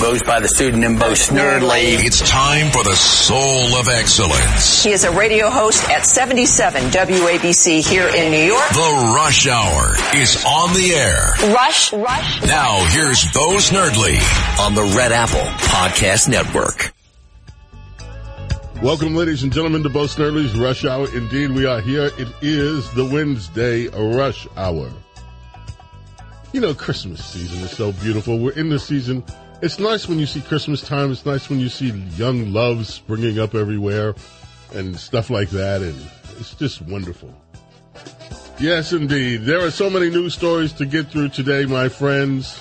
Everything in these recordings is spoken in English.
goes by the pseudonym Bo Snerdley. It's time for the soul of excellence. He is a radio host at 77 WABC here in New York. The Rush Hour is on the air. Rush, Rush. Now here's Bo Snerdley on the Red Apple Podcast Network. Welcome, ladies and gentlemen, to Bo Snerdley's Rush Hour. Indeed, we are here. It is the Wednesday Rush Hour. You know, Christmas season is so beautiful. We're in the season. It's nice when you see Christmas time. It's nice when you see young loves springing up everywhere and stuff like that. And it's just wonderful. Yes, indeed. There are so many news stories to get through today, my friends.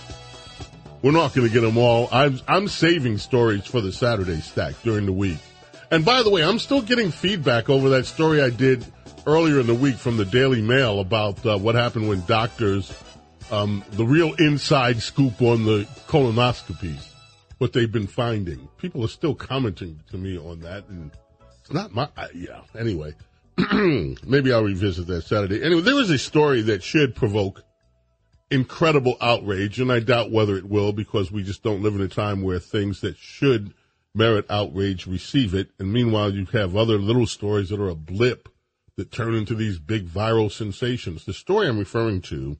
We're not going to get them all. I'm, I'm saving stories for the Saturday stack during the week. And by the way, I'm still getting feedback over that story I did earlier in the week from the Daily Mail about uh, what happened when doctors um, the real inside scoop on the colonoscopies, what they've been finding. People are still commenting to me on that, and it's not my, uh, yeah, anyway. Maybe I'll revisit that Saturday. Anyway, there was a story that should provoke incredible outrage, and I doubt whether it will because we just don't live in a time where things that should merit outrage receive it. And meanwhile, you have other little stories that are a blip that turn into these big viral sensations. The story I'm referring to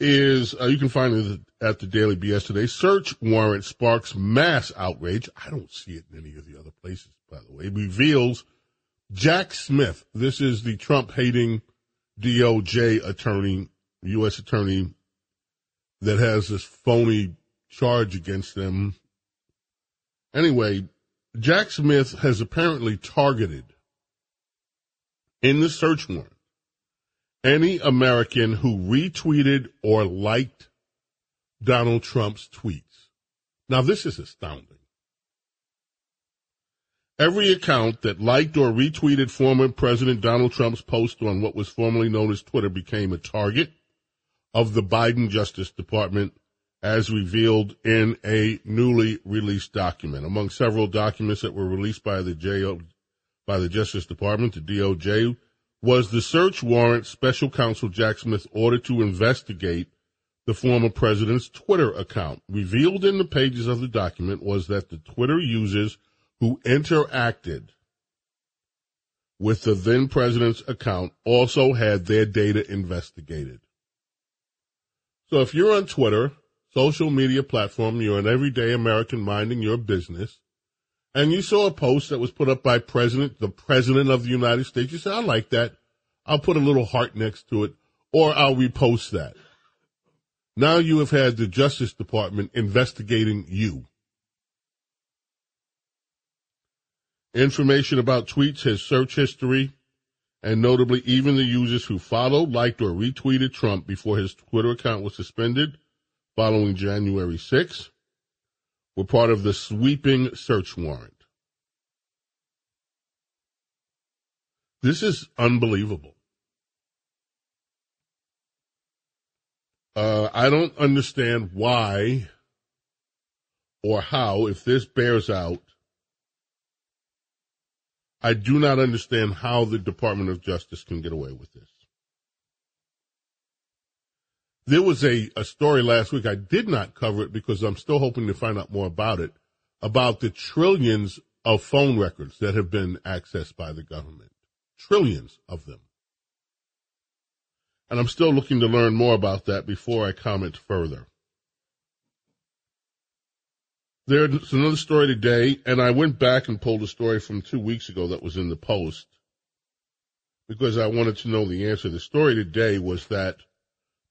is uh, you can find it at the Daily BS today. Search warrant sparks mass outrage. I don't see it in any of the other places, by the way. It Reveals Jack Smith. This is the Trump hating DOJ attorney, U.S. attorney that has this phony charge against them. Anyway, Jack Smith has apparently targeted in the search warrant any American who retweeted or liked Donald Trump's tweets. Now, this is astounding. Every account that liked or retweeted former President Donald Trump's post on what was formerly known as Twitter became a target of the Biden Justice Department as revealed in a newly released document. Among several documents that were released by the JO, by the Justice Department, the DOJ was the search warrant special counsel Jack Smith ordered to investigate the former president's Twitter account. Revealed in the pages of the document was that the Twitter users who interacted with the then president's account also had their data investigated. So if you're on Twitter, social media platform, you're an everyday American minding your business, and you saw a post that was put up by President, the President of the United States, you said, I like that. I'll put a little heart next to it, or I'll repost that. Now you have had the Justice Department investigating you. Information about tweets, his search history, and notably even the users who followed, liked, or retweeted Trump before his Twitter account was suspended following January 6th were part of the sweeping search warrant. This is unbelievable. Uh, I don't understand why or how, if this bears out, I do not understand how the Department of Justice can get away with this. There was a, a story last week. I did not cover it because I'm still hoping to find out more about it, about the trillions of phone records that have been accessed by the government. Trillions of them. And I'm still looking to learn more about that before I comment further. There's another story today, and I went back and pulled a story from two weeks ago that was in the Post because I wanted to know the answer. The story today was that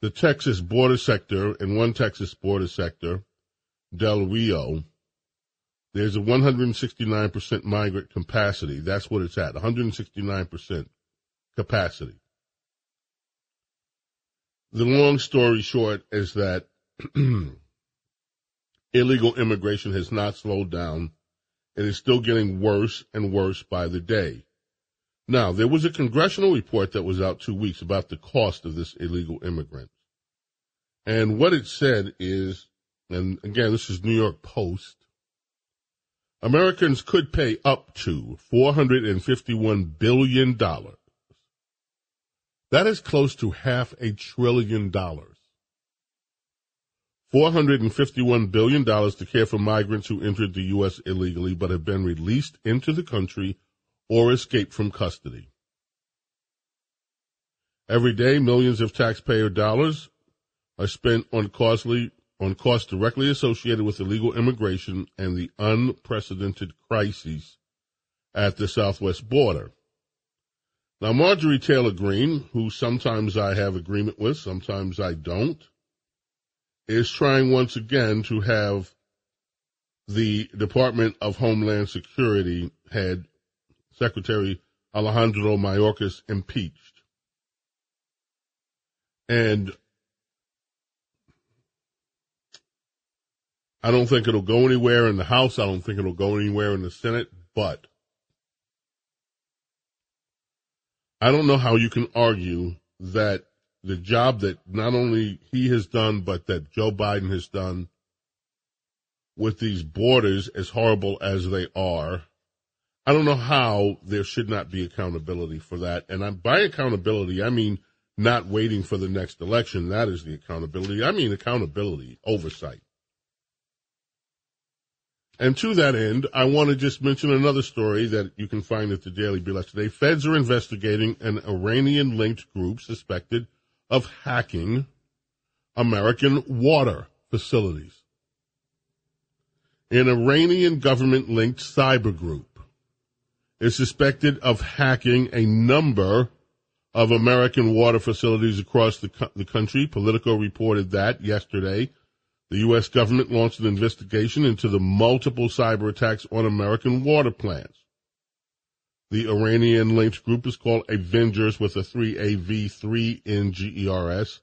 the Texas border sector, in one Texas border sector, Del Rio, there's a 169% migrant capacity. That's what it's at, 169% capacity. The long story short is that illegal immigration has not slowed down. It is still getting worse and worse by the day. Now, there was a congressional report that was out two weeks about the cost of this illegal immigrant. And what it said is, and again, this is New York Post, Americans could pay up to $451 billion. That is close to half a trillion dollars $451 billion to care for migrants who entered the U.S. illegally but have been released into the country or escape from custody. Every day, millions of taxpayer dollars are spent on costly on costs directly associated with illegal immigration and the unprecedented crises at the southwest border. Now, Marjorie Taylor Greene, who sometimes I have agreement with, sometimes I don't, is trying once again to have the Department of Homeland Security head, Secretary Alejandro Mayorkas, impeached. And I don't think it'll go anywhere in the House. I don't think it'll go anywhere in the Senate, but I don't know how you can argue that the job that not only he has done, but that Joe Biden has done with these borders, as horrible as they are, I don't know how there should not be accountability for that. And I'm, by accountability, I mean not waiting for the next election. That is the accountability. I mean accountability, oversight. And to that end, I want to just mention another story that you can find at the Daily BLS today. Feds are investigating an Iranian linked group suspected of hacking American water facilities. An Iranian government linked cyber group is suspected of hacking a number of American water facilities across the, the country. Politico reported that yesterday the U.S. government launched an investigation into the multiple cyber attacks on American water plants. The Iranian linked group is called Avengers with a 3AV3 in GERS.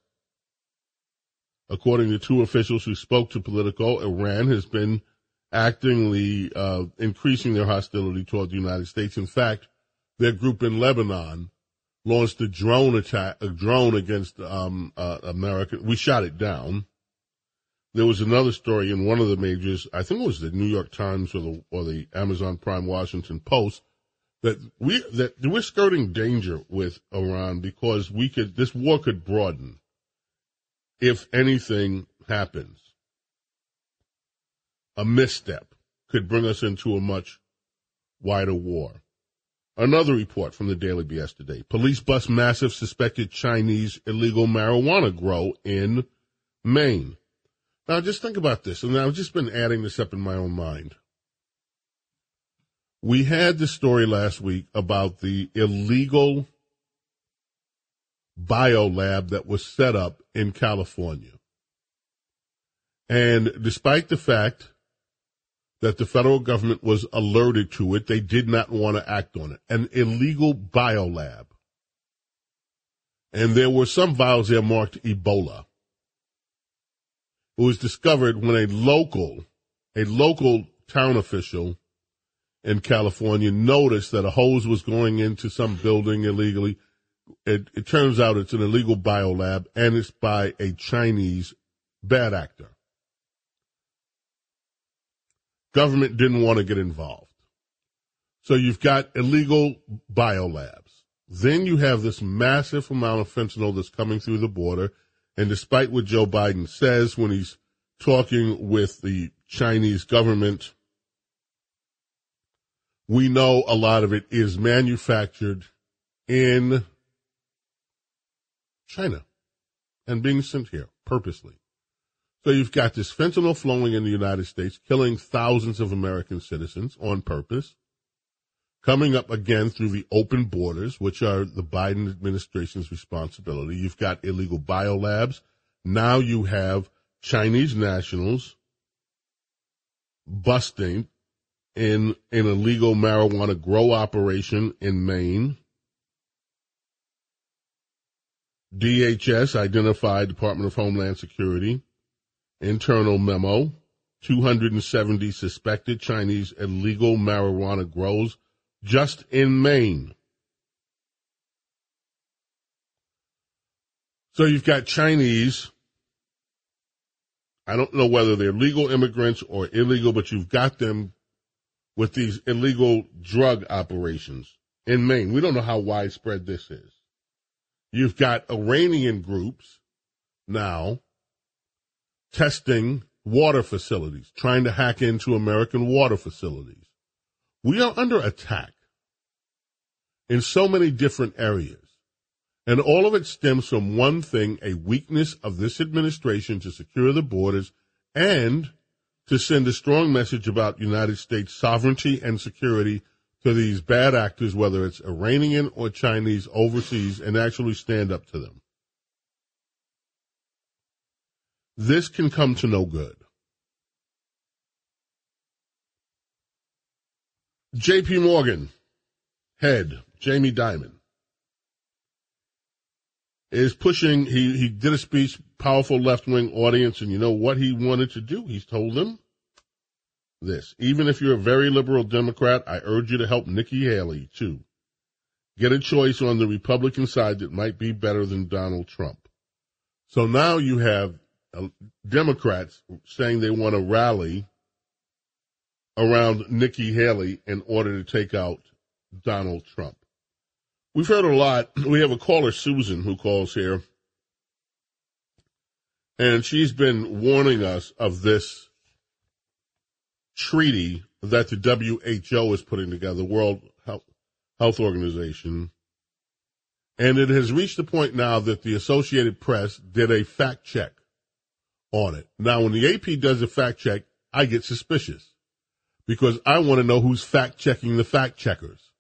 According to two officials who spoke to Politico, Iran has been actively uh, increasing their hostility toward the United States. In fact, their group in Lebanon launched a drone attack, a drone against um, uh, America. We shot it down there was another story in one of the majors, I think it was the New York Times or the or the Amazon Prime Washington Post, that we that we're skirting danger with Iran because we could this war could broaden if anything happens. A misstep could bring us into a much wider war. Another report from the Daily BS today. Police bust massive suspected Chinese illegal marijuana grow in Maine. Now, just think about this, and I've just been adding this up in my own mind. We had the story last week about the illegal biolab that was set up in California. And despite the fact that the federal government was alerted to it, they did not want to act on it. An illegal biolab. And there were some vials there marked Ebola. It was discovered when a local, a local town official in California noticed that a hose was going into some building illegally. It, it turns out it's an illegal biolab and it's by a Chinese bad actor. Government didn't want to get involved. So you've got illegal biolabs. Then you have this massive amount of fentanyl that's coming through the border and despite what Joe Biden says when he's talking with the Chinese government, we know a lot of it is manufactured in China and being sent here purposely. So you've got this fentanyl flowing in the United States, killing thousands of American citizens on purpose coming up again through the open borders, which are the Biden administration's responsibility. You've got illegal biolabs. Now you have Chinese nationals busting in an illegal marijuana grow operation in Maine. DHS identified Department of Homeland Security internal memo 270 suspected Chinese illegal marijuana grows just in Maine. So you've got Chinese. I don't know whether they're legal immigrants or illegal, but you've got them with these illegal drug operations in Maine. We don't know how widespread this is. You've got Iranian groups now testing water facilities, trying to hack into American water facilities. We are under attack in so many different areas. And all of it stems from one thing, a weakness of this administration to secure the borders and to send a strong message about United States sovereignty and security to these bad actors, whether it's Iranian or Chinese overseas, and actually stand up to them. This can come to no good. JP Morgan head, Jamie Dimon, is pushing, he, he did a speech, powerful left wing audience, and you know what he wanted to do? He's told them this. Even if you're a very liberal Democrat, I urge you to help Nikki Haley, too. Get a choice on the Republican side that might be better than Donald Trump. So now you have Uh, Democrats saying they want to rally around Nikki Haley in order to take out Donald Trump. We've heard a lot. We have a caller, Susan, who calls here, and she's been warning us of this treaty that the WHO is putting together, the World Health Organization. And it has reached the point now that the Associated Press did a fact check on it. Now, when the AP does a fact check, I get suspicious because I want to know who's fact checking the fact checkers.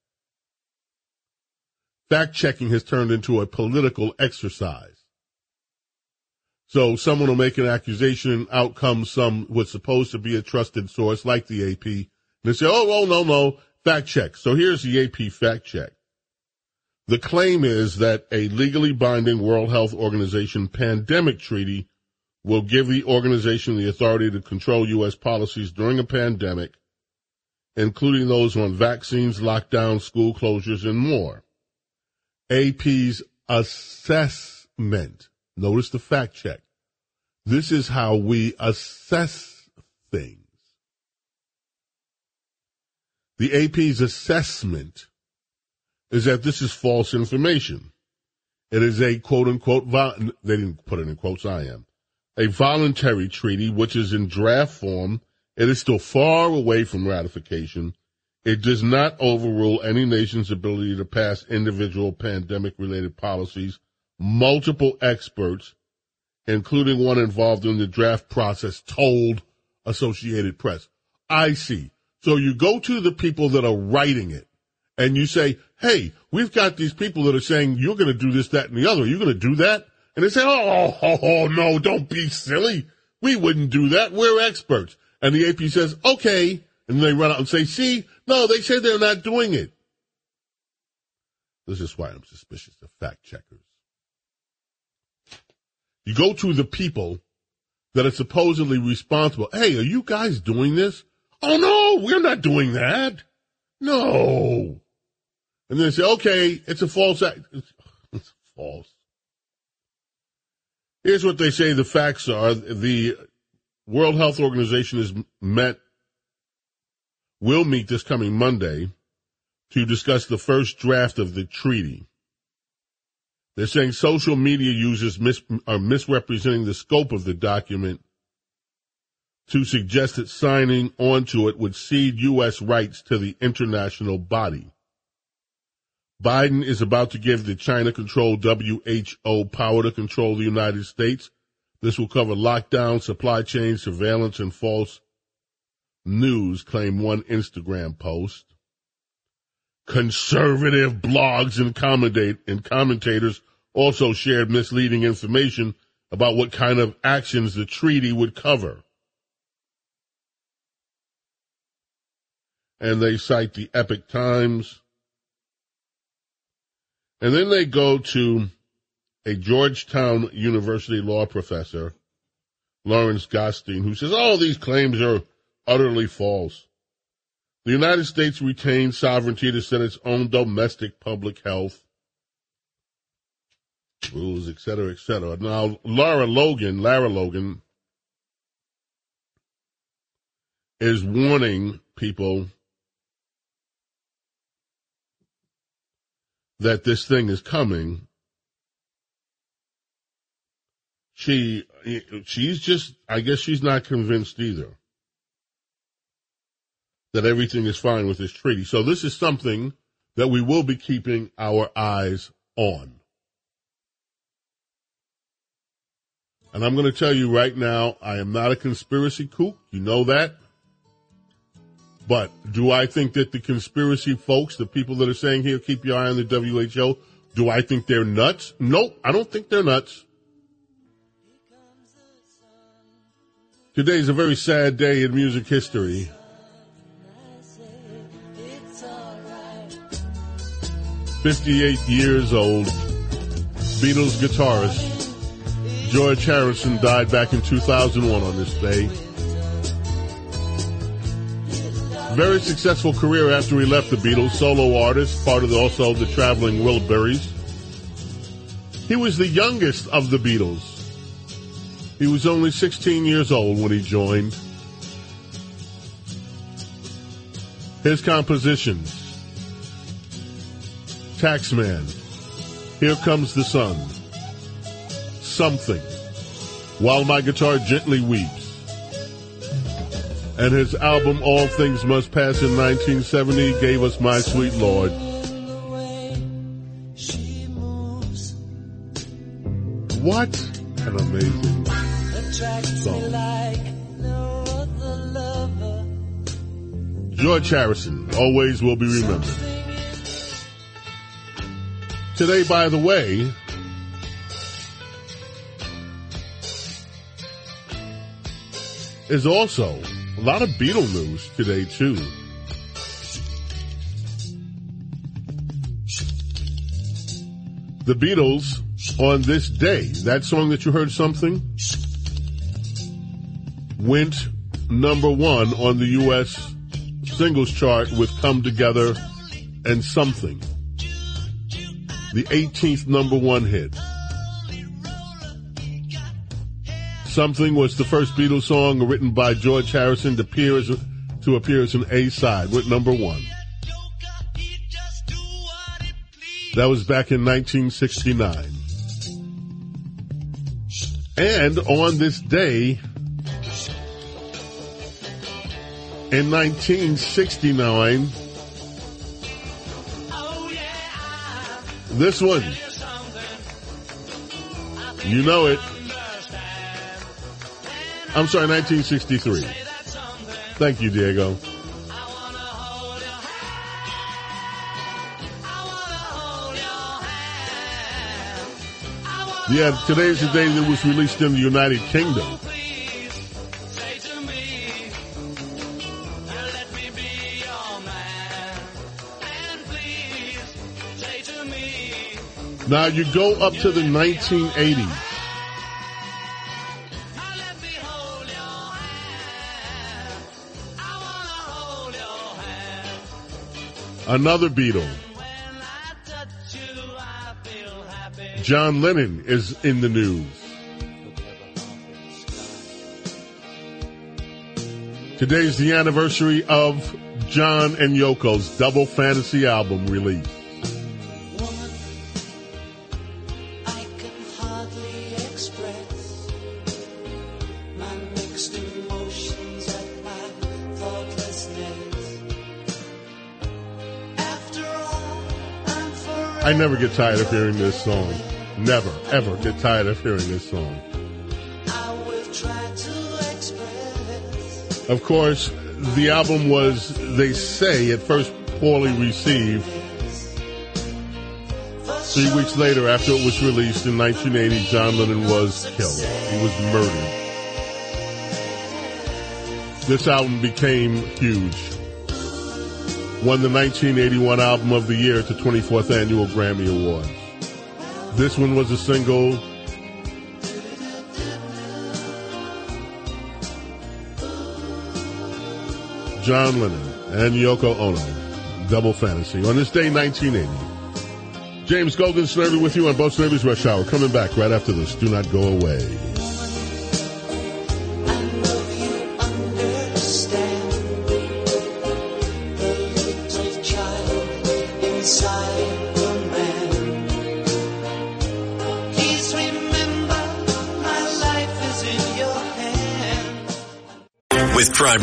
Fact checking has turned into a political exercise. So someone will make an accusation, out comes some what's supposed to be a trusted source like the AP, and they say, oh, oh, no, no, fact check. So here's the AP fact check. The claim is that a legally binding World Health Organization pandemic treaty will give the organization the authority to control U.S. policies during a pandemic including those on vaccines, lockdown, school closures, and more. AP's assessment. Notice the fact check. This is how we assess things. The AP's assessment is that this is false information. It is a quote unquote, they didn't put it in quotes, I am, a voluntary treaty which is in draft form it is still far away from ratification. It does not overrule any nation's ability to pass individual pandemic related policies. Multiple experts, including one involved in the draft process, told Associated Press. I see. So you go to the people that are writing it and you say, Hey, we've got these people that are saying you're going to do this, that, and the other. You're going to do that? And they say, oh, oh, oh, oh, no, don't be silly. We wouldn't do that. We're experts. And the AP says, okay. And they run out and say, see, no, they say they're not doing it. This is why I'm suspicious of fact checkers. You go to the people that are supposedly responsible. Hey, are you guys doing this? Oh no, we're not doing that. No. And they say, okay, it's a false. It's, it's false. Here's what they say the facts are. The World Health Organization is met, will meet this coming Monday to discuss the first draft of the treaty. They're saying social media users mis- are misrepresenting the scope of the document to suggest that signing onto it would cede U.S. rights to the international body. Biden is about to give the China controlled WHO power to control the United States this will cover lockdown, supply chain surveillance, and false news, claim one Instagram post. Conservative blogs and, and commentators also shared misleading information about what kind of actions the treaty would cover. And they cite the Epoch Times. And then they go to a Georgetown University law professor, Lawrence Gostin, who says, all these claims are utterly false. The United States retains sovereignty to set its own domestic public health rules, et cetera, et cetera. Now, Lara Logan, Lara Logan, is warning people that this thing is coming she she's just I guess she's not convinced either that everything is fine with this treaty. So this is something that we will be keeping our eyes on. And I'm going to tell you right now, I am not a conspiracy kook. You know that. But do I think that the conspiracy folks, the people that are saying here, keep your eye on the WHO, do I think they're nuts? Nope, I don't think they're nuts. Today is a very sad day in music history. Fifty-eight years old, Beatles guitarist George Harrison died back in 2001 on this day. Very successful career after he left the Beatles, solo artist, part of the, also the traveling Wilburys. He was the youngest of the Beatles. He was only 16 years old when he joined. His compositions. Taxman. Here Comes the Sun. Something. While My Guitar Gently Weeps and his album All Things Must Pass in 1970 gave us My Sweet Lord. What an amazing song. George Harrison always will be remembered. Today, by the way, is also a lot of Beatle news today, too. The Beatles on this day, that song that you heard something, went number one on the U.S. singles chart with Come Together and Something. The 18th number one hit. Something was the first Beatles song written by George Harrison to appear as, to appear as an A side with number one. That was back in 1969. And on this day, in 1969, this one, you know it. I'm sorry, 1963. Thank you, Diego. Yeah, today is the day that was released in the United Kingdom. Now you go up to the 1980s. Another Beatle. John Lennon is in the news. Today's the anniversary of John and Yoko's double fantasy album release. I never get tired of hearing this song. Never, ever get tired of hearing this song. Of course, the album was, they say, at first poorly received. Three weeks later, after it was released in 1980, John Lennon was killed. He was murdered. This album became huge won the 1981 Album of the Year at the 24th Annual Grammy Awards. This one was a single. John Lennon and Yoko Ono, Double Fantasy, on this day, 1980. James Golden Snerdley with you on Bo Snerdley's Rush Hour. Coming back right after this. Do not go away.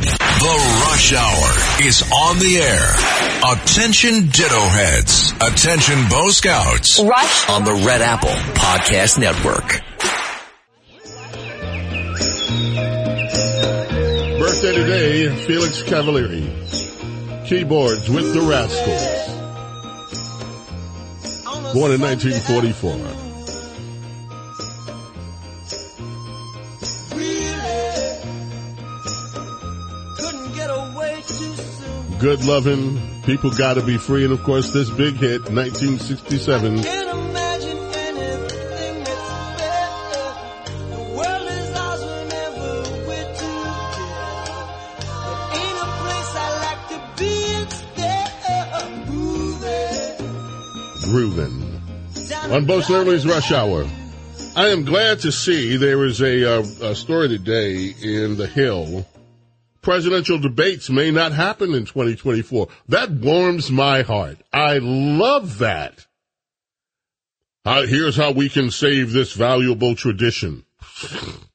The Rush Hour is on the air. Attention Ditto Heads. Attention Bo Scouts. Rush. On the Red Apple Podcast Network. Birthday today, Felix Cavaliere. Keyboards with the Rascals. Born in 1944. Good loving, people gotta be free, and of course this big hit, 1967. Groovin. On Bo Snerdley's Rush Hour. I am glad to see there is a, uh, a story today in The Hill. Presidential debates may not happen in 2024. That warms my heart. I love that. Uh, here's how we can save this valuable tradition.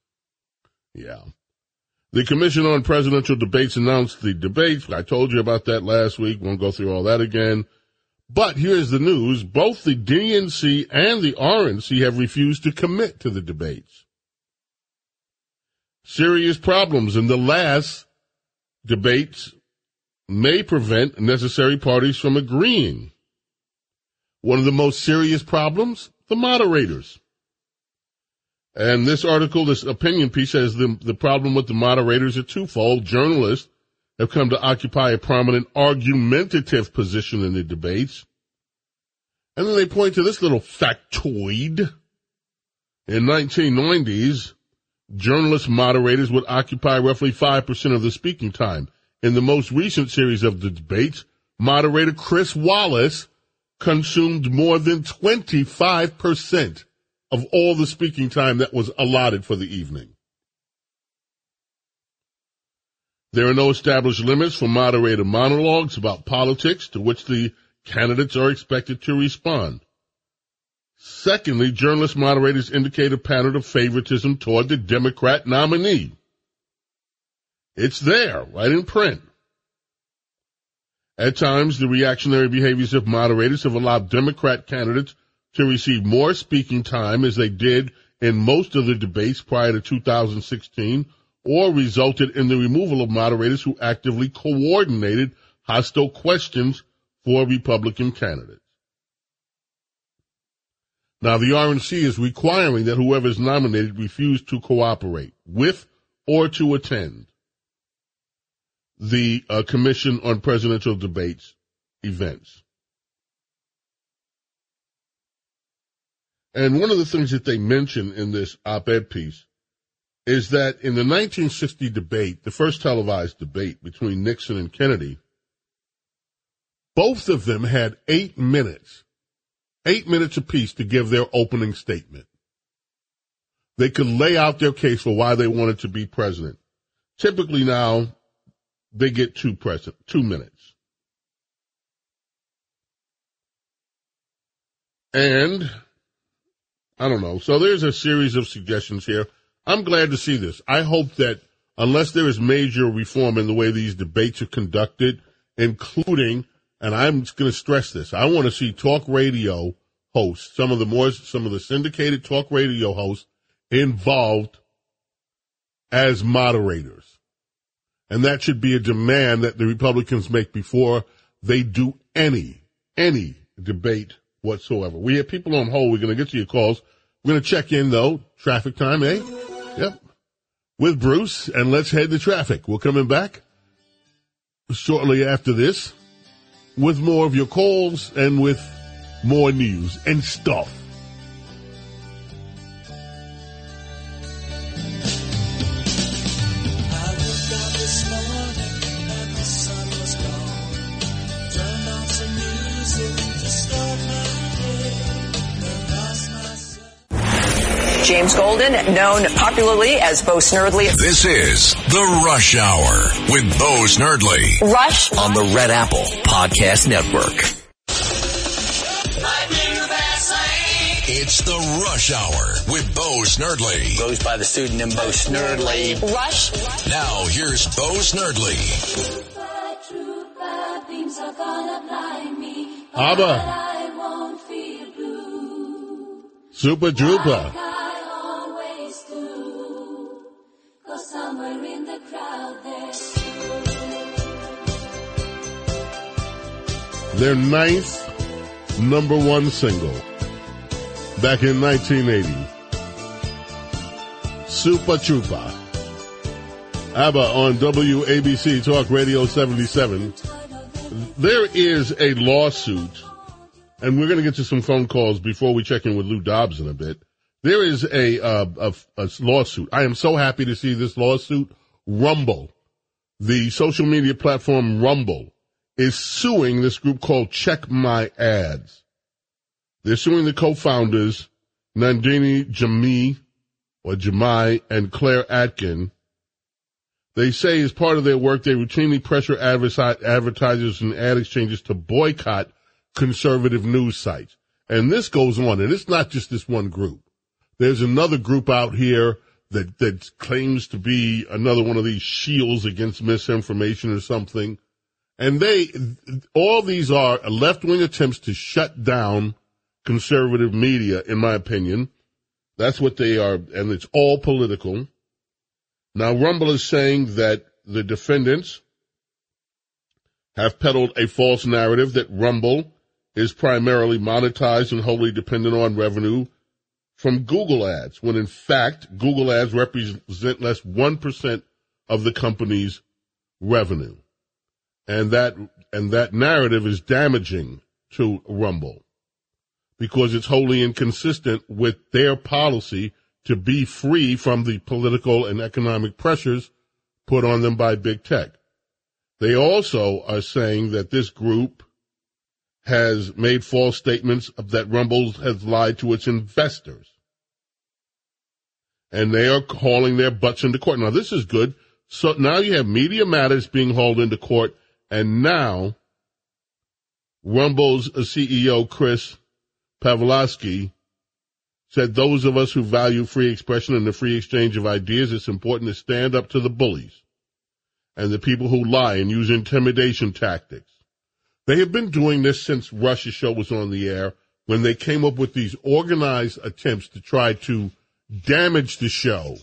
yeah. The Commission on Presidential Debates announced the debates. I told you about that last week. Won't go through all that again. But here's the news. Both the DNC and the RNC have refused to commit to the debates. Serious problems in the last debates may prevent necessary parties from agreeing. One of the most serious problems, the moderators. And this article, this opinion piece says the, the problem with the moderators are twofold. Journalists have come to occupy a prominent argumentative position in the debates. And then they point to this little factoid. In 1990s, journalist moderators would occupy roughly 5% of the speaking time. In the most recent series of the debates, moderator Chris Wallace consumed more than 25% of all the speaking time that was allotted for the evening. There are no established limits for moderator monologues about politics to which the candidates are expected to respond. Secondly, journalist moderators indicate a pattern of favoritism toward the Democrat nominee. It's there, right in print. At times, the reactionary behaviors of moderators have allowed Democrat candidates to receive more speaking time as they did in most of the debates prior to 2016 or resulted in the removal of moderators who actively coordinated hostile questions for Republican candidates. Now, the RNC is requiring that whoever is nominated refuse to cooperate with or to attend the uh, Commission on Presidential Debates events. And one of the things that they mention in this op-ed piece is that in the 1960 debate, the first televised debate between Nixon and Kennedy, both of them had eight minutes, eight minutes apiece to give their opening statement. They could lay out their case for why they wanted to be president. Typically now, they get two present, two minutes. And I don't know. So there's a series of suggestions here. I'm glad to see this. I hope that unless there is major reform in the way these debates are conducted, including, and I'm going to stress this, I want to see talk radio hosts, some of the more, some of the syndicated talk radio hosts involved as moderators. And that should be a demand that the Republicans make before they do any, any debate whatsoever. We have people on hold. We're going to get to your calls. We're going to check in though. Traffic time, eh? Yep. With Bruce, and let's head to traffic. We're coming back shortly after this with more of your calls and with more news and stuff. James Golden, known popularly as Bo Snerdley. This is The Rush Hour with Bo Snerdley Rush on the Red Apple Podcast Network. It's The Rush Hour with Bo Snerdley. Goes by the pseudonym Bo Snerdley. Rush. Now here's Bo Snerdley. ABBA. Super Trouper. Their ninth number one single back in 1980. Super Trouper. ABBA on WABC Talk Radio 77. There is a lawsuit, and we're going to get to some phone calls before we check in with Lou Dobbs in a bit. There is a, uh, a, a lawsuit. I am so happy to see this lawsuit. Rumble, the social media platform Rumble, is suing this group called Check My Ads. They're suing the co-founders, Nandini Jamie, or Jamai, and Claire Atkin. They say as part of their work, they routinely pressure advertisers and ad exchanges to boycott conservative news sites. And this goes on, and it's not just this one group. There's another group out here that, that claims to be another one of these shields against misinformation or something. And they, all these are left-wing attempts to shut down conservative media, in my opinion. That's what they are, and it's all political. Now, Rumble is saying that the defendants have peddled a false narrative that Rumble is primarily monetized and wholly dependent on revenue from Google ads, when in fact, Google ads represent less 1% of the company's revenue. And that, and that narrative is damaging to Rumble because it's wholly inconsistent with their policy to be free from the political and economic pressures put on them by big tech. They also are saying that this group has made false statements that Rumble has lied to its investors. And they are hauling their butts into court. Now this is good. So now you have Media Matters being hauled into court and now Rumble's CEO Chris Pavlovski said those of us who value free expression and the free exchange of ideas, it's important to stand up to the bullies and the people who lie and use intimidation tactics. They have been doing this since Rush's show was on the air when they came up with these organized attempts to try to damage the show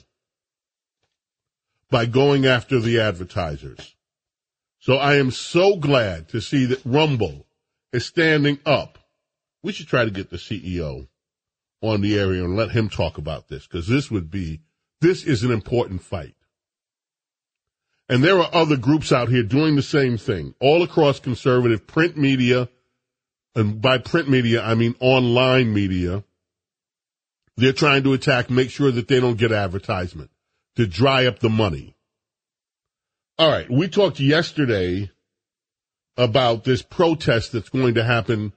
by going after the advertisers. So I am so glad to see that Rumble is standing up. We should try to get the CEO on the area and let him talk about this because this would be, this is an important fight. And there are other groups out here doing the same thing all across conservative print media. And by print media, I mean online media. They're trying to attack, make sure that they don't get advertisement to dry up the money. All right. We talked yesterday about this protest that's going to happen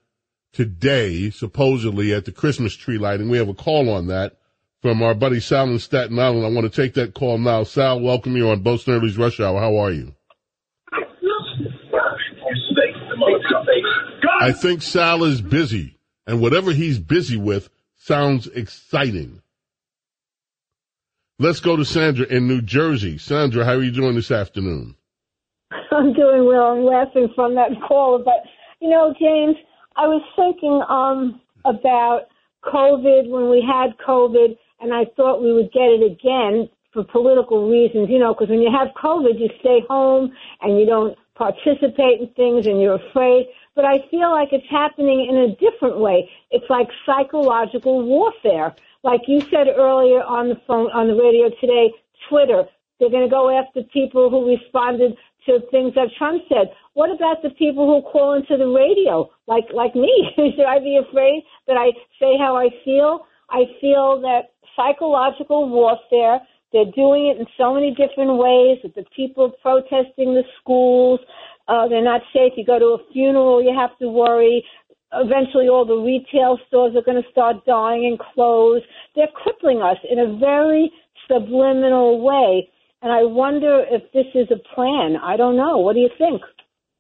today, supposedly at the Christmas tree lighting. We have a call on that from our buddy Sal in Staten Island. I want to take that call now. Sal, welcome you on Bo Snerdley's Rush Hour. How are you? I think Sal is busy, and whatever he's busy with sounds exciting. Let's go to Sandra in New Jersey. Sandra, how are you doing this afternoon? I'm doing well. I'm laughing from that call, but you know, James, I was thinking um, about COVID when we had COVID, and I thought we would get it again for political reasons, you know, because when you have COVID, you stay home and you don't participate in things and you're afraid. But I feel like it's happening in a different way. It's like psychological warfare. Like you said earlier on the phone, on the radio today, Twitter, they're going to go after people who responded to things that Trump said. What about the people who call into the radio, like like me? Should I be afraid that I say how I feel? I feel that psychological warfare. They're doing it in so many different ways. With the people protesting the schools, uh, they're not safe. You go to a funeral, you have to worry. eventually all the retail stores are going to start dying and close. They're crippling us in a very subliminal way. And I wonder if this is a plan. I don't know. What do you think?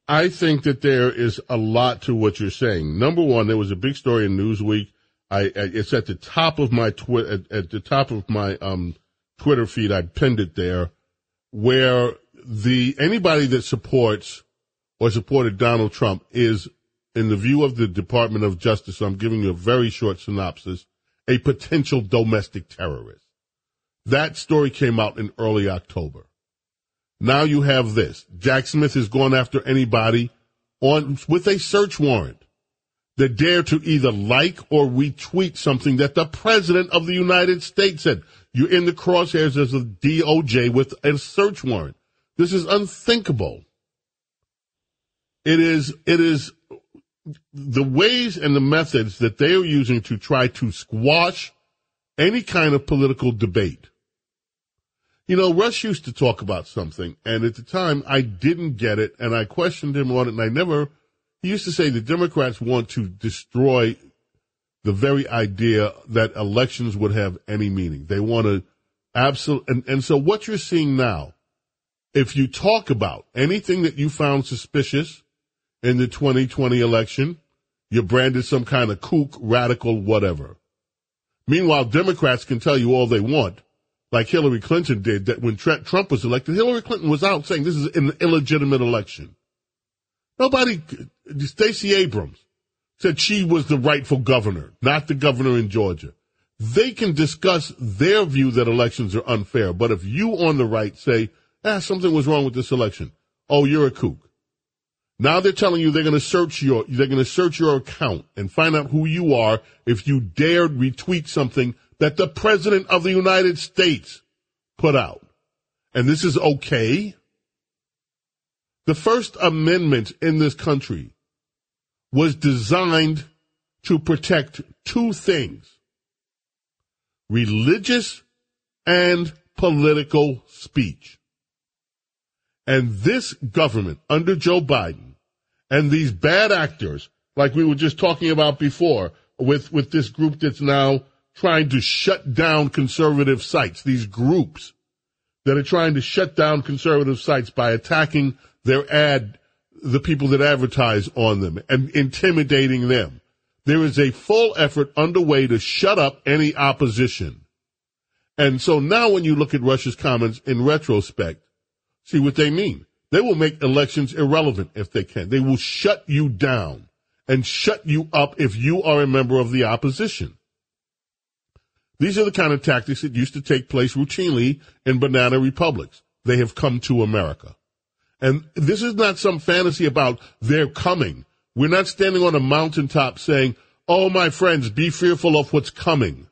I think that there is a lot to what you're saying. Number one, there was a big story in Newsweek. I, it's at the top of my twi- at, at the top of my um, Twitter feed. I pinned it there, where the anybody that supports or supported Donald Trump is, in the view of the Department of Justice, I'm giving you a very short synopsis, a potential domestic terrorist. That story came out in early October. Now you have this. Jack Smith has gone after anybody on with a search warrant that dare to either like or retweet something that the president of the United States said. You're in the crosshairs as a DOJ with a search warrant. This is unthinkable. It is, it is the ways and the methods that they are using to try to squash any kind of political debate you know, Rush used to talk about something, and at the time I didn't get it, and I questioned him on it, and I never. He used to say the Democrats want to destroy the very idea that elections would have any meaning. They want to absolute, and, and so what you're seeing now, if you talk about anything that you found suspicious in the 2020 election, you're branded some kind of kook, radical, whatever. Meanwhile, Democrats can tell you all they want like Hillary Clinton did, that when Trump was elected, Hillary Clinton was out saying this is an illegitimate election. Nobody, Stacey Abrams said she was the rightful governor, not the governor in Georgia. They can discuss their view that elections are unfair, but if you on the right say, ah, something was wrong with this election, oh, you're a kook. Now they're telling you they're going to search your, they're going to search your account and find out who you are if you dared retweet something that the President of the United States put out. And this is okay. The First Amendment in this country was designed to protect two things religious and political speech. And this government under Joe Biden and these bad actors, like we were just talking about before, with, with this group that's now trying to shut down conservative sites, these groups that are trying to shut down conservative sites by attacking their ad, the people that advertise on them and intimidating them. There is a full effort underway to shut up any opposition. And so now when you look at Rush's comments in retrospect, see what they mean. They will make elections irrelevant if they can. They will shut you down and shut you up if you are a member of the opposition. These are the kind of tactics that used to take place routinely in banana republics. They have come to America. And this is not some fantasy about they're coming. We're not standing on a mountaintop saying, Oh, my friends, be fearful of what's coming.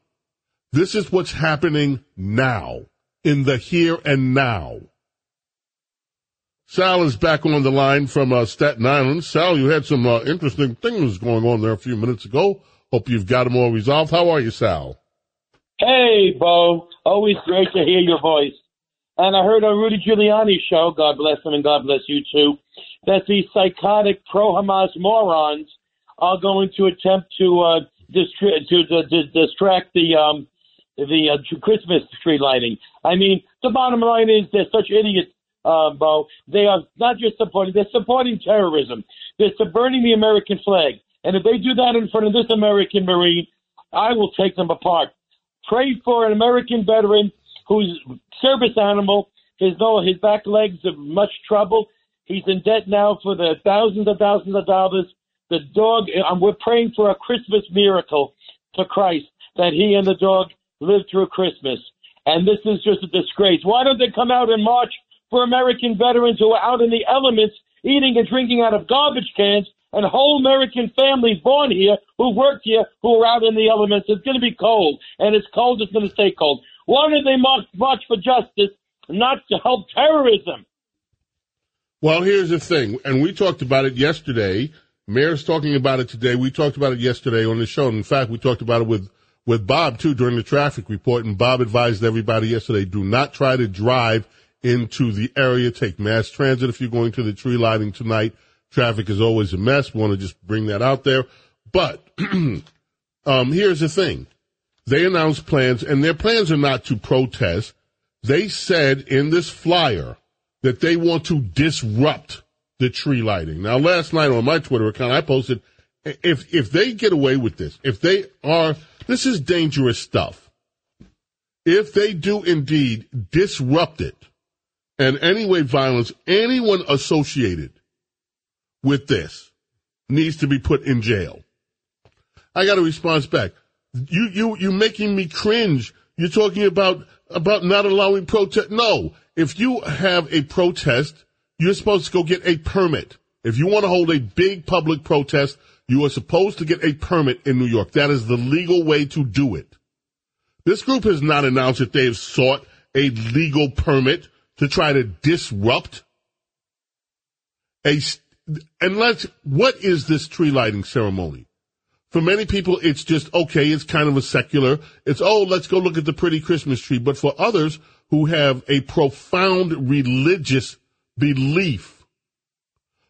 This is what's happening now, in the here and now. Sal is back on the line from uh, Staten Island. Sal, you had some uh, interesting things going on there a few minutes ago. Hope you've got them all resolved. How are you, Sal? Hey, Bo. Always great to hear your voice. And I heard on Rudy Giuliani's show, God bless him and God bless you too, that these psychotic pro-Hamas morons are going to attempt to uh, to, to, to distract the um, the uh, Christmas tree lighting. I mean, the bottom line is they're such idiots, uh, Bo. They are not just supporting; they're supporting terrorism. They're subverting the American flag. And if they do that in front of this American Marine, I will take them apart. Pray for an American veteran whose service animal his his back legs are much trouble. He's in debt now for the thousands and thousands of dollars. The dog, and we're praying for a Christmas miracle to Christ that he and the dog live through Christmas. And this is just a disgrace. Why don't they come out and march for American veterans who are out in the elements eating and drinking out of garbage cans and whole American families born here who worked here who are out in the elements. It's going to be cold, and it's cold. It's going to stay cold. Why did they march, march for justice, not to help terrorism? Well, here's the thing, and we talked about it yesterday. Mayor's talking about it today. We talked about it yesterday on the show. In fact, we talked about it with with Bob too during the traffic report. And Bob advised everybody yesterday: do not try to drive into the area. Take mass transit if you're going to the tree lighting tonight. Traffic is always a mess. We Want to just bring that out there. But um, here's the thing. They announced plans, and their plans are not to protest. They said in this flyer that they want to disrupt the tree lighting. Now, last night on my Twitter account, I posted, if, if they get away with this, if they are, this is dangerous stuff. If they do indeed disrupt it and anyway violence, anyone associated with this needs to be put in jail. I got a response back. You, you, you making me cringe. You're talking about, about not allowing protest. No. If you have a protest, you're supposed to go get a permit. If you want to hold a big public protest, you are supposed to get a permit in New York. That is the legal way to do it. This group has not announced that they have sought a legal permit to try to disrupt a, unless, what is this tree lighting ceremony? For many people, it's just, okay, it's kind of a secular, it's, oh, let's go look at the pretty Christmas tree. But for others who have a profound religious belief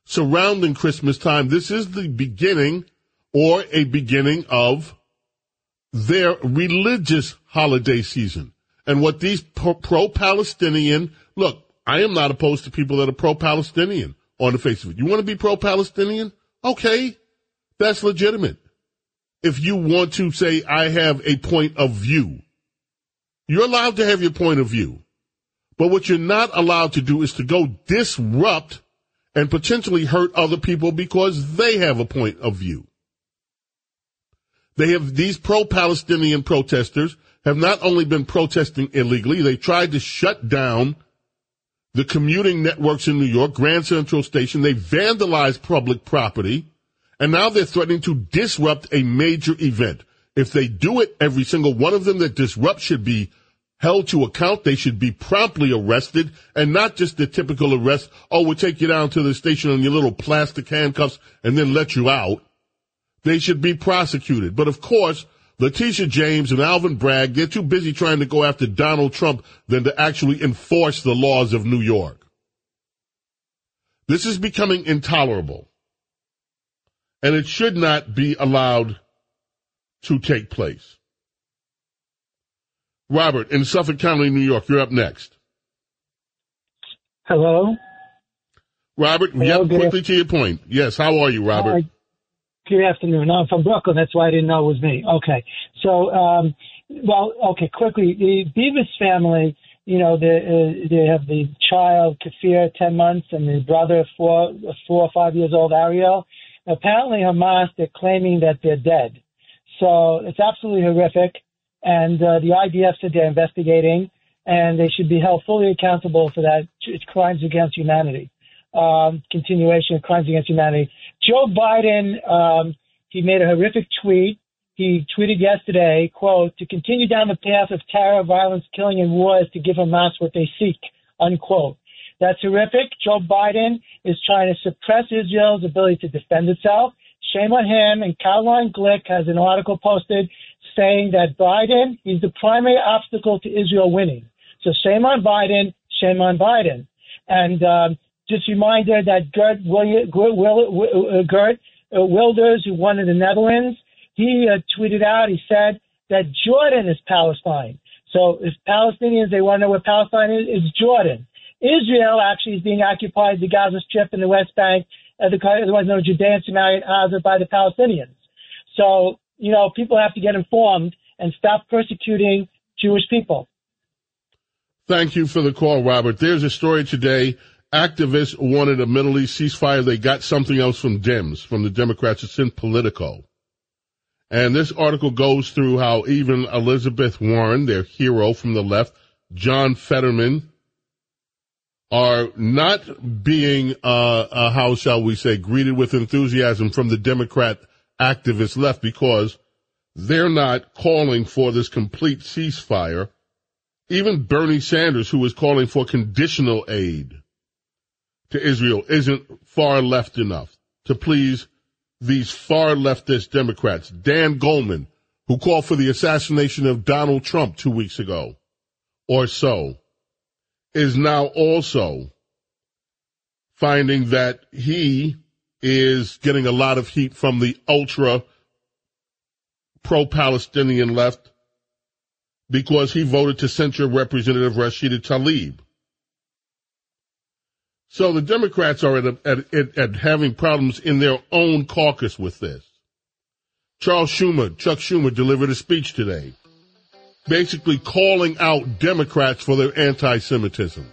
surrounding Christmas time, this is the beginning or a beginning of their religious holiday season. And what these pro Palestinian, look, I am not opposed to people that are pro Palestinian on the face of it. You want to be pro Palestinian? Okay, that's legitimate if you want to say, I have a point of view. You're allowed to have your point of view. But what you're not allowed to do is to go disrupt and potentially hurt other people because they have a point of view. They have, these pro-Palestinian protesters have not only been protesting illegally, they tried to shut down the commuting networks in New York, Grand Central Station. They vandalized public property. And now they're threatening to disrupt a major event. If they do it, every single one of them that disrupt should be held to account. They should be promptly arrested and not just the typical arrest. Oh, we'll take you down to the station on your little plastic handcuffs and then let you out. They should be prosecuted. But of course, Letitia James and Alvin Bragg, they're too busy trying to go after Donald Trump than to actually enforce the laws of New York. This is becoming intolerable and it should not be allowed to take place. Robert, in Suffolk County, New York, you're up next. Hello. Robert, Hello, yep, quickly to your point. Yes, how are you, Robert? Uh, good afternoon. I'm from Brooklyn. That's why I didn't know it was me. Okay. So, um, well, okay, quickly. The Bibas family, you know, they, uh, they have the child, Kfir, 10 months, and the brother, four, four or five years old, Ariel. Apparently, Hamas, they're claiming that they're dead. So it's absolutely horrific. And uh, the IDF said they're investigating, and they should be held fully accountable for that. It's crimes against humanity. Um, continuation of crimes against humanity. Joe Biden, um, he made a horrific tweet. He tweeted yesterday, quote, to continue down the path of terror, violence, killing, and war is to give Hamas what they seek, unquote. That's horrific. Joe Biden is trying to suppress Israel's ability to defend itself. Shame on him. And Caroline Glick has an article posted saying that Biden is the primary obstacle to Israel winning. So shame on Biden. Shame on Biden. And um, just reminder that Geert, William, Geert, uh, Geert uh, Wilders, who won in the Netherlands, he uh, tweeted out, he said that Jordan is Palestine. So if Palestinians, they want to know where Palestine is, it's Jordan. Israel actually is being occupied, the Gaza Strip and the West Bank, uh, the otherwise known as Judea and Samaria and by the Palestinians. So, you know, people have to get informed and stop persecuting Jewish people. Thank you for the call, Robert. There's a story today. Activists wanted a Middle East ceasefire. They got something else from Dems, from the Democrats. It's in Politico. And this article goes through how even Elizabeth Warren, their hero from the left, John Fetterman, are not being, uh, uh, how shall we say, greeted with enthusiasm from the Democrat activist left because they're not calling for this complete ceasefire. Even Bernie Sanders, who is calling for conditional aid to Israel, isn't far left enough to please these far leftist Democrats. Dan Goldman, who called for the assassination of Donald Trump two weeks ago or so is now also finding that he is getting a lot of heat from the ultra pro-Palestinian left because he voted to censure Representative Rashida Tlaib. So the Democrats are at, at, at, at, having problems in their own caucus with this. Charles Schumer, Chuck Schumer delivered a speech today, basically calling out Democrats for their anti-Semitism.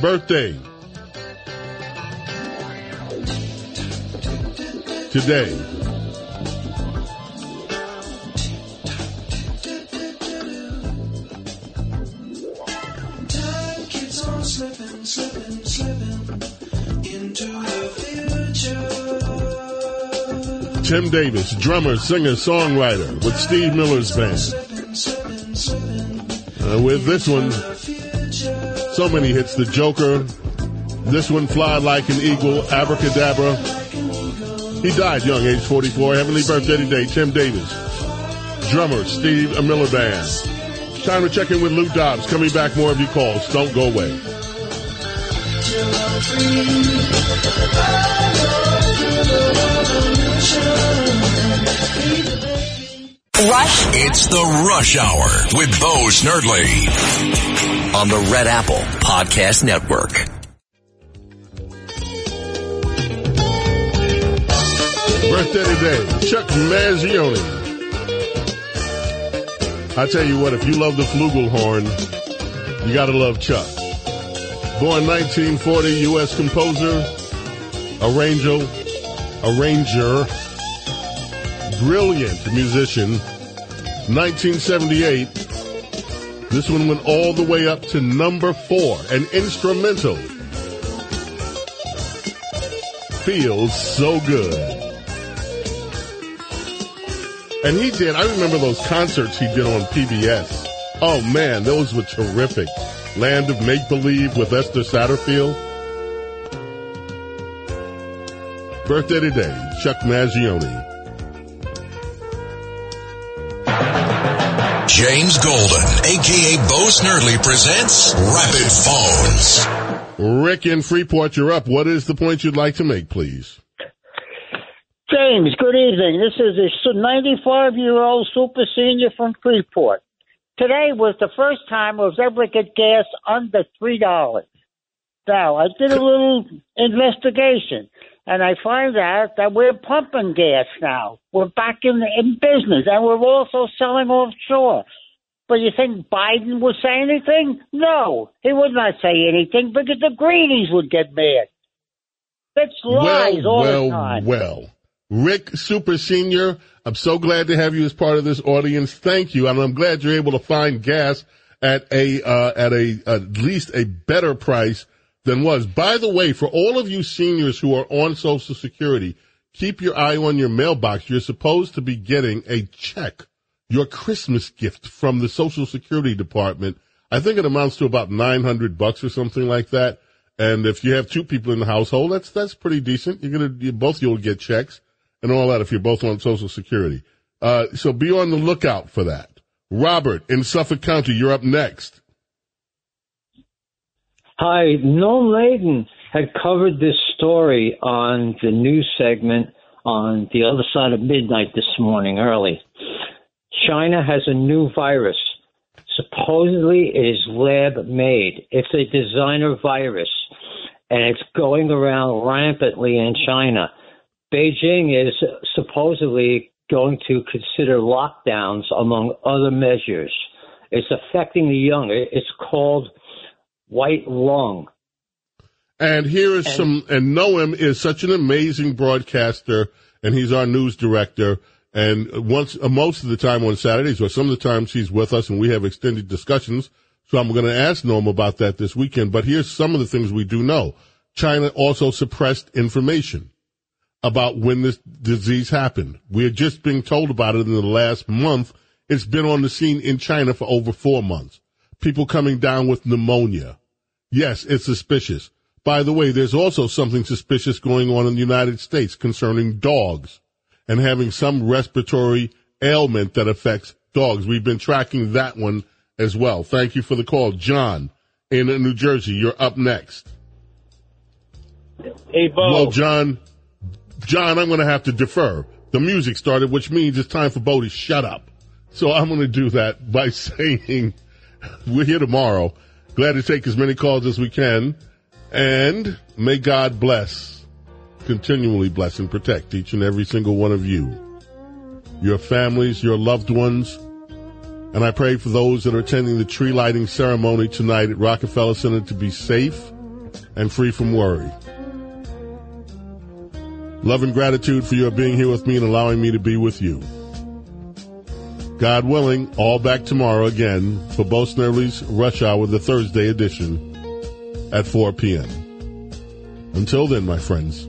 Birthday. Today. Tim Davis, drummer, singer, songwriter with Steve Miller's band. Uh, with this one, so many hits. The Joker, this one, Fly Like an Eagle, Abracadabra. He died young, age 44. Heavenly birthday today, Tim Davis. Drummer, Steve Miller Band. Time to check in with Lou Dobbs. Coming back, more of your calls. Don't go away. Rush. It's the Rush Hour with Bo Snerdley on the Red Apple Podcast Network. Birthday today, Chuck Mangione. I tell you what, if you love the flugelhorn, you gotta love Chuck. Born 1940, U.S. composer, arranger, arranger, brilliant musician. 1978, this one went all the way up to number four, an instrumental. Feels so good. And he did, I remember those concerts he did on PBS. Oh man, those were terrific. Land of Make Believe with Esther Satterfield. Birthday today, Chuck Mangione. James Golden, aka Bo Snerdley, presents Rapid Phones. Rick in Freeport, you're up. What is the point you'd like to make, please? James, good evening. This is a 95 year old super senior from Freeport. Today was the first time I was able to get gas under three dollars. Now I did a little investigation, and I find out that we're pumping gas now. We're back in in business, and we're also selling offshore. But you think Biden would say anything? No, he would not say anything because the greenies would get mad. That's lies well, all well, the time. Well, Rick Super Senior, I'm so glad to have you as part of this audience. Thank you, and I'm glad you're able to find gas at a uh, at a at least a better price than was. By the way, for all of you seniors who are on Social Security, keep your eye on your mailbox. You're supposed to be getting a check, your Christmas gift from the Social Security Department. I think it amounts to about 900 bucks or something like that. And if you have two people in the household, that's that's pretty decent. You're gonna you, both you'll get checks and all that if you're both on Social Security. Uh, so be on the lookout for that. Robert in Suffolk County, you're up next. Hi, Noam Laden had covered this story on the news segment on the other side of midnight this morning early. China has a new virus. Supposedly it is lab made. It's a designer virus and it's going around rampantly in China. Beijing is supposedly going to consider lockdowns among other measures. It's affecting the young. It's called white lung. And here is And- some, and Noam is such an amazing broadcaster, and he's our news director. And once, uh, most of the time on Saturdays, or some of the times he's with us, and we have extended discussions. So I'm going to ask Noam about that this weekend. But here's some of the things we do know. China also suppressed information about when this disease happened. We are just being told about it in the last month. It's been on the scene in China for over four months. People coming down with pneumonia. Yes, it's suspicious. By the way, there's also something suspicious going on in the United States concerning dogs and having some respiratory ailment that affects dogs. We've been tracking that one as well. Thank you for the call. John in New Jersey, you're up next. Hey, Bo. Well, John, John, I'm going to have to defer. the music started, which means it's time for Bo to shut up. So I'm going to do that by saying we're here tomorrow. Glad to take as many calls as we can. And may God bless, continually bless and protect each and every single one of you, your families, your loved ones. And I pray for those that are attending the tree lighting ceremony tonight at Rockefeller Center to be safe and free from worry. Love and gratitude for your being here with me and allowing me to be with you. God willing, all back tomorrow again for Bo Snerdley's Rush Hour, the Thursday edition at 4 p.m. Until then, my friends,